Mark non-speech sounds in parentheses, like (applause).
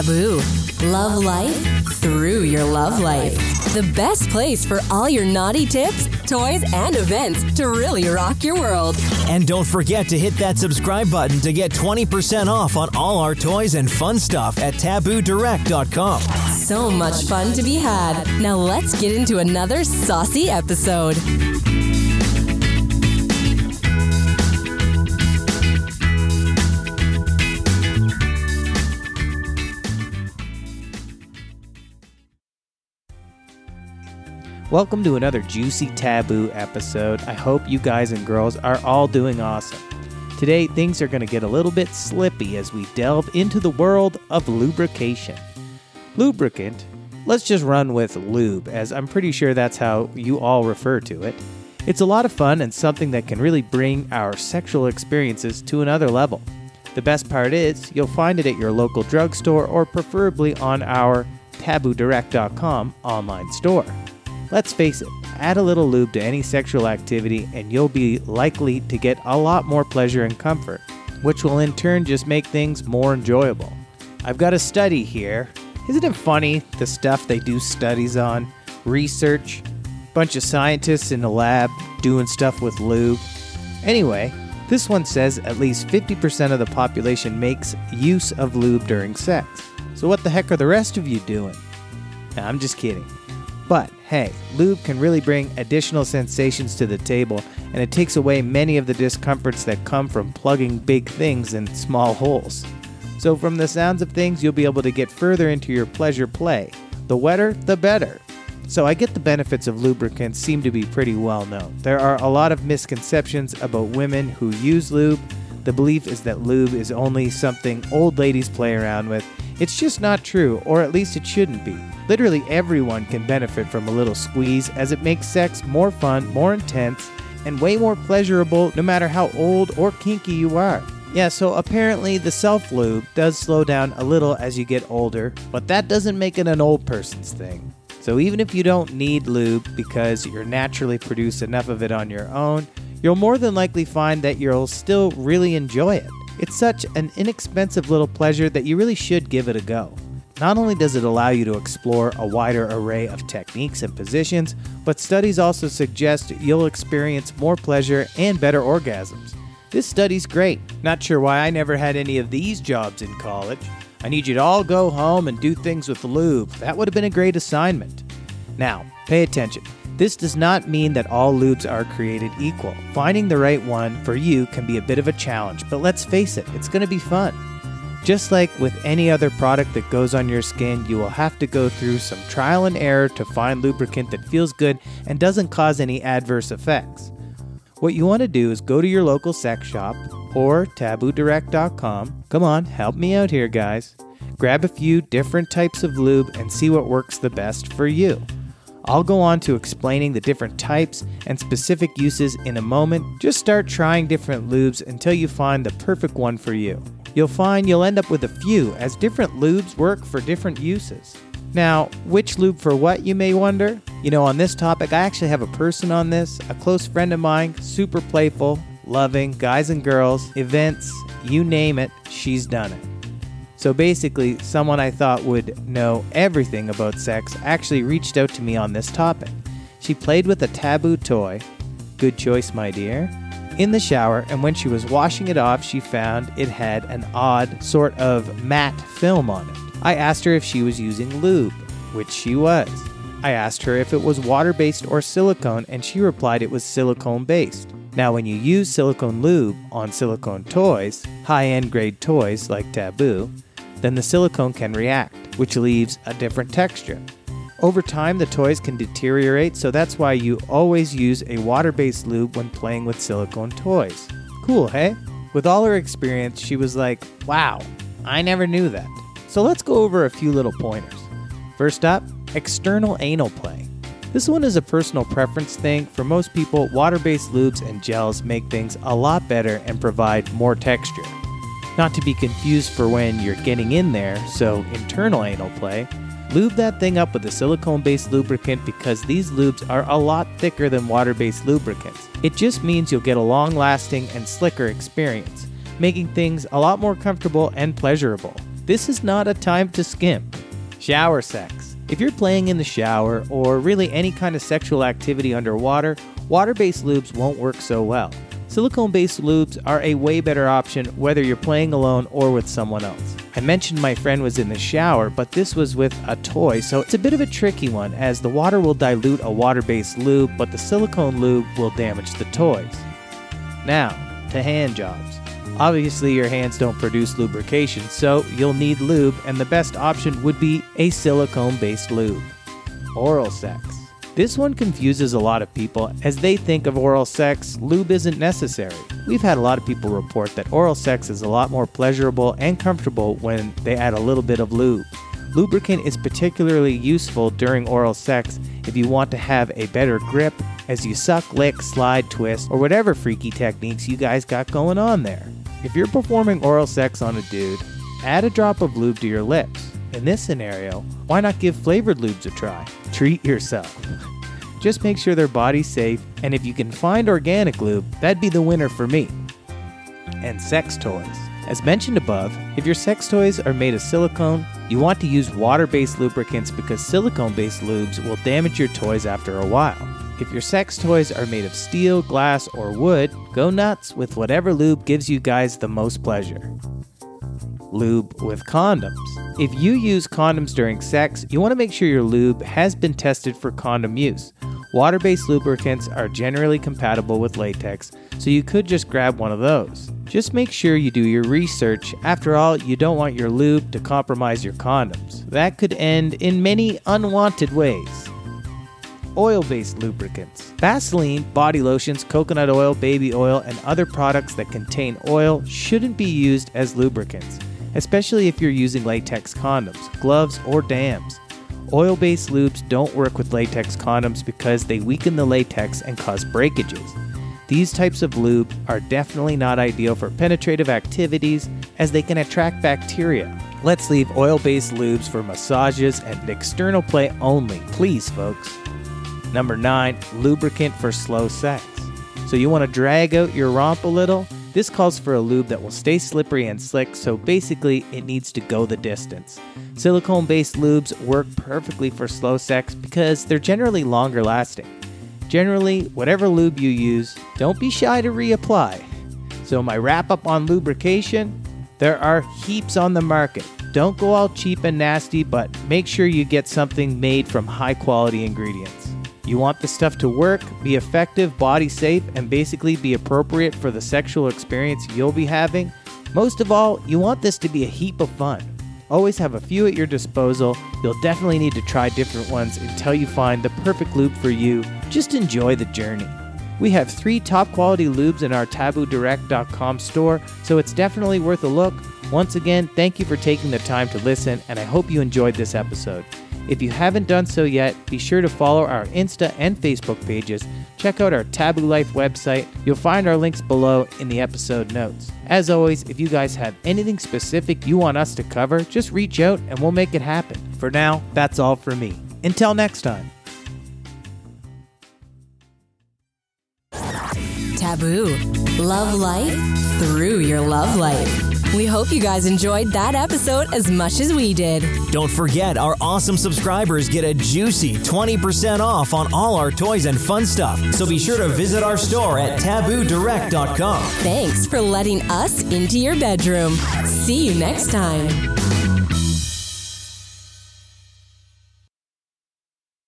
Taboo. Love life through your love life. The best place for all your naughty tips, toys, and events to really rock your world. And don't forget to hit that subscribe button to get 20% off on all our toys and fun stuff at taboodirect.com. So much fun to be had. Now let's get into another saucy episode. Welcome to another Juicy Taboo episode. I hope you guys and girls are all doing awesome. Today, things are going to get a little bit slippy as we delve into the world of lubrication. Lubricant, let's just run with lube, as I'm pretty sure that's how you all refer to it. It's a lot of fun and something that can really bring our sexual experiences to another level. The best part is, you'll find it at your local drugstore or preferably on our taboodirect.com online store. Let's face it, add a little lube to any sexual activity and you'll be likely to get a lot more pleasure and comfort, which will in turn just make things more enjoyable. I've got a study here. Isn't it funny the stuff they do studies on? Research, bunch of scientists in a lab doing stuff with lube. Anyway, this one says at least 50% of the population makes use of lube during sex. So what the heck are the rest of you doing? I'm just kidding. But hey, lube can really bring additional sensations to the table, and it takes away many of the discomforts that come from plugging big things in small holes. So, from the sounds of things, you'll be able to get further into your pleasure play. The wetter, the better. So, I get the benefits of lubricants seem to be pretty well known. There are a lot of misconceptions about women who use lube. The belief is that lube is only something old ladies play around with. It's just not true, or at least it shouldn't be. Literally everyone can benefit from a little squeeze as it makes sex more fun, more intense, and way more pleasurable no matter how old or kinky you are. Yeah, so apparently the self lube does slow down a little as you get older, but that doesn't make it an old person's thing. So even if you don't need lube because you're naturally produce enough of it on your own, you'll more than likely find that you'll still really enjoy it. It's such an inexpensive little pleasure that you really should give it a go. Not only does it allow you to explore a wider array of techniques and positions, but studies also suggest you'll experience more pleasure and better orgasms. This study's great. Not sure why I never had any of these jobs in college. I need you to all go home and do things with lube. That would have been a great assignment. Now, pay attention. This does not mean that all lubes are created equal. Finding the right one for you can be a bit of a challenge, but let's face it, it's going to be fun. Just like with any other product that goes on your skin, you will have to go through some trial and error to find lubricant that feels good and doesn't cause any adverse effects. What you want to do is go to your local sex shop or taboodirect.com. Come on, help me out here, guys. Grab a few different types of lube and see what works the best for you. I'll go on to explaining the different types and specific uses in a moment. Just start trying different lubes until you find the perfect one for you you'll find you'll end up with a few, as different lubes work for different uses. Now, which lube for what, you may wonder? You know, on this topic, I actually have a person on this, a close friend of mine, super playful, loving, guys and girls, events, you name it, she's done it. So basically, someone I thought would know everything about sex actually reached out to me on this topic. She played with a taboo toy. Good choice, my dear in the shower, and when she was washing it off, she found it had an odd sort of matte film on it. I asked her if she was using lube, which she was. I asked her if it was water based or silicone, and she replied it was silicone based. Now, when you use silicone lube on silicone toys, high end grade toys like Taboo, then the silicone can react, which leaves a different texture. Over time, the toys can deteriorate, so that's why you always use a water based lube when playing with silicone toys. Cool, hey? With all her experience, she was like, wow, I never knew that. So let's go over a few little pointers. First up, external anal play. This one is a personal preference thing. For most people, water based lubes and gels make things a lot better and provide more texture. Not to be confused for when you're getting in there, so internal anal play Lube that thing up with a silicone based lubricant because these lubes are a lot thicker than water based lubricants. It just means you'll get a long lasting and slicker experience, making things a lot more comfortable and pleasurable. this is not a time to skimp. Shower sex. If you're playing in the shower or really any kind of sexual activity underwater, water based lubes won't work so well. Silicone based lubes are a way better option whether you're playing alone or with someone else. I mentioned my friend was in the shower, but this was with a toy, so it's a bit of a tricky one as the water will dilute a water based lube, but the silicone lube will damage the toys. Now, to hand jobs. Obviously, your hands don't produce lubrication, so you'll need lube, and the best option would be a silicone based lube. Oral sex. This one confuses a lot of people as they think of oral sex, lube isn't necessary. We've had a lot of people report that oral sex is a lot more pleasurable and comfortable when they add a little bit of lube. Lubricant is particularly useful during oral sex if you want to have a better grip as you suck, lick, slide, twist, or whatever freaky techniques you guys got going on there. If you're performing oral sex on a dude, add a drop of lube to your lips. In this scenario, why not give flavored lubes a try? Treat yourself. (laughs) Just make sure their body's safe, and if you can find organic lube, that'd be the winner for me. And sex toys. As mentioned above, if your sex toys are made of silicone, you want to use water based lubricants because silicone based lubes will damage your toys after a while. If your sex toys are made of steel, glass, or wood, go nuts with whatever lube gives you guys the most pleasure lube with condoms. If you use condoms during sex, you want to make sure your lube has been tested for condom use. Water based lubricants are generally compatible with latex, so you could just grab one of those. Just make sure you do your research. After all, you don't want your lube to compromise your condoms. That could end in many unwanted ways. Oil based lubricants. Vaseline, body lotions, coconut oil, baby oil, and other products that contain oil shouldn't be used as lubricants especially if you're using latex condoms, gloves, or dams. Oil based lubes don't work with latex condoms because they weaken the latex and cause breakages. These types of lube are definitely not ideal for penetrative activities as they can attract bacteria. Let's leave oil based lubes for massages and external play only, please, folks. Number 9, lubricant for slow sex. So, you want to drag out your romp a little? This calls for a lube that will stay slippery and slick, so basically it needs to go the distance. Silicone based lubes work perfectly for slow sex because they're generally longer lasting. Generally, whatever lube you use, don't be shy to reapply. So, my wrap up on lubrication there are heaps on the market. Don't go all cheap and nasty, but make sure you get something made from high quality ingredients. You want the stuff to work, be effective, body safe, and basically be appropriate for the sexual experience you'll be having. Most of all, you want this to be a heap of fun. Always have a few at your disposal. You'll definitely need to try different ones until you find the perfect lube for you. Just enjoy the journey. We have three top quality lubes in our taboodirect.com store, so it's definitely worth a look. Once again, thank you for taking the time to listen, and I hope you enjoyed this episode. If you haven't done so yet, be sure to follow our Insta and Facebook pages. Check out our Taboo Life website. You'll find our links below in the episode notes. As always, if you guys have anything specific you want us to cover, just reach out and we'll make it happen. For now, that's all for me. Until next time. Taboo. Love life through your love life. We hope you guys enjoyed that episode as much as we did. Don't forget, our awesome subscribers get a juicy 20% off on all our toys and fun stuff. So be sure to visit our store at taboodirect.com. Thanks for letting us into your bedroom. See you next time.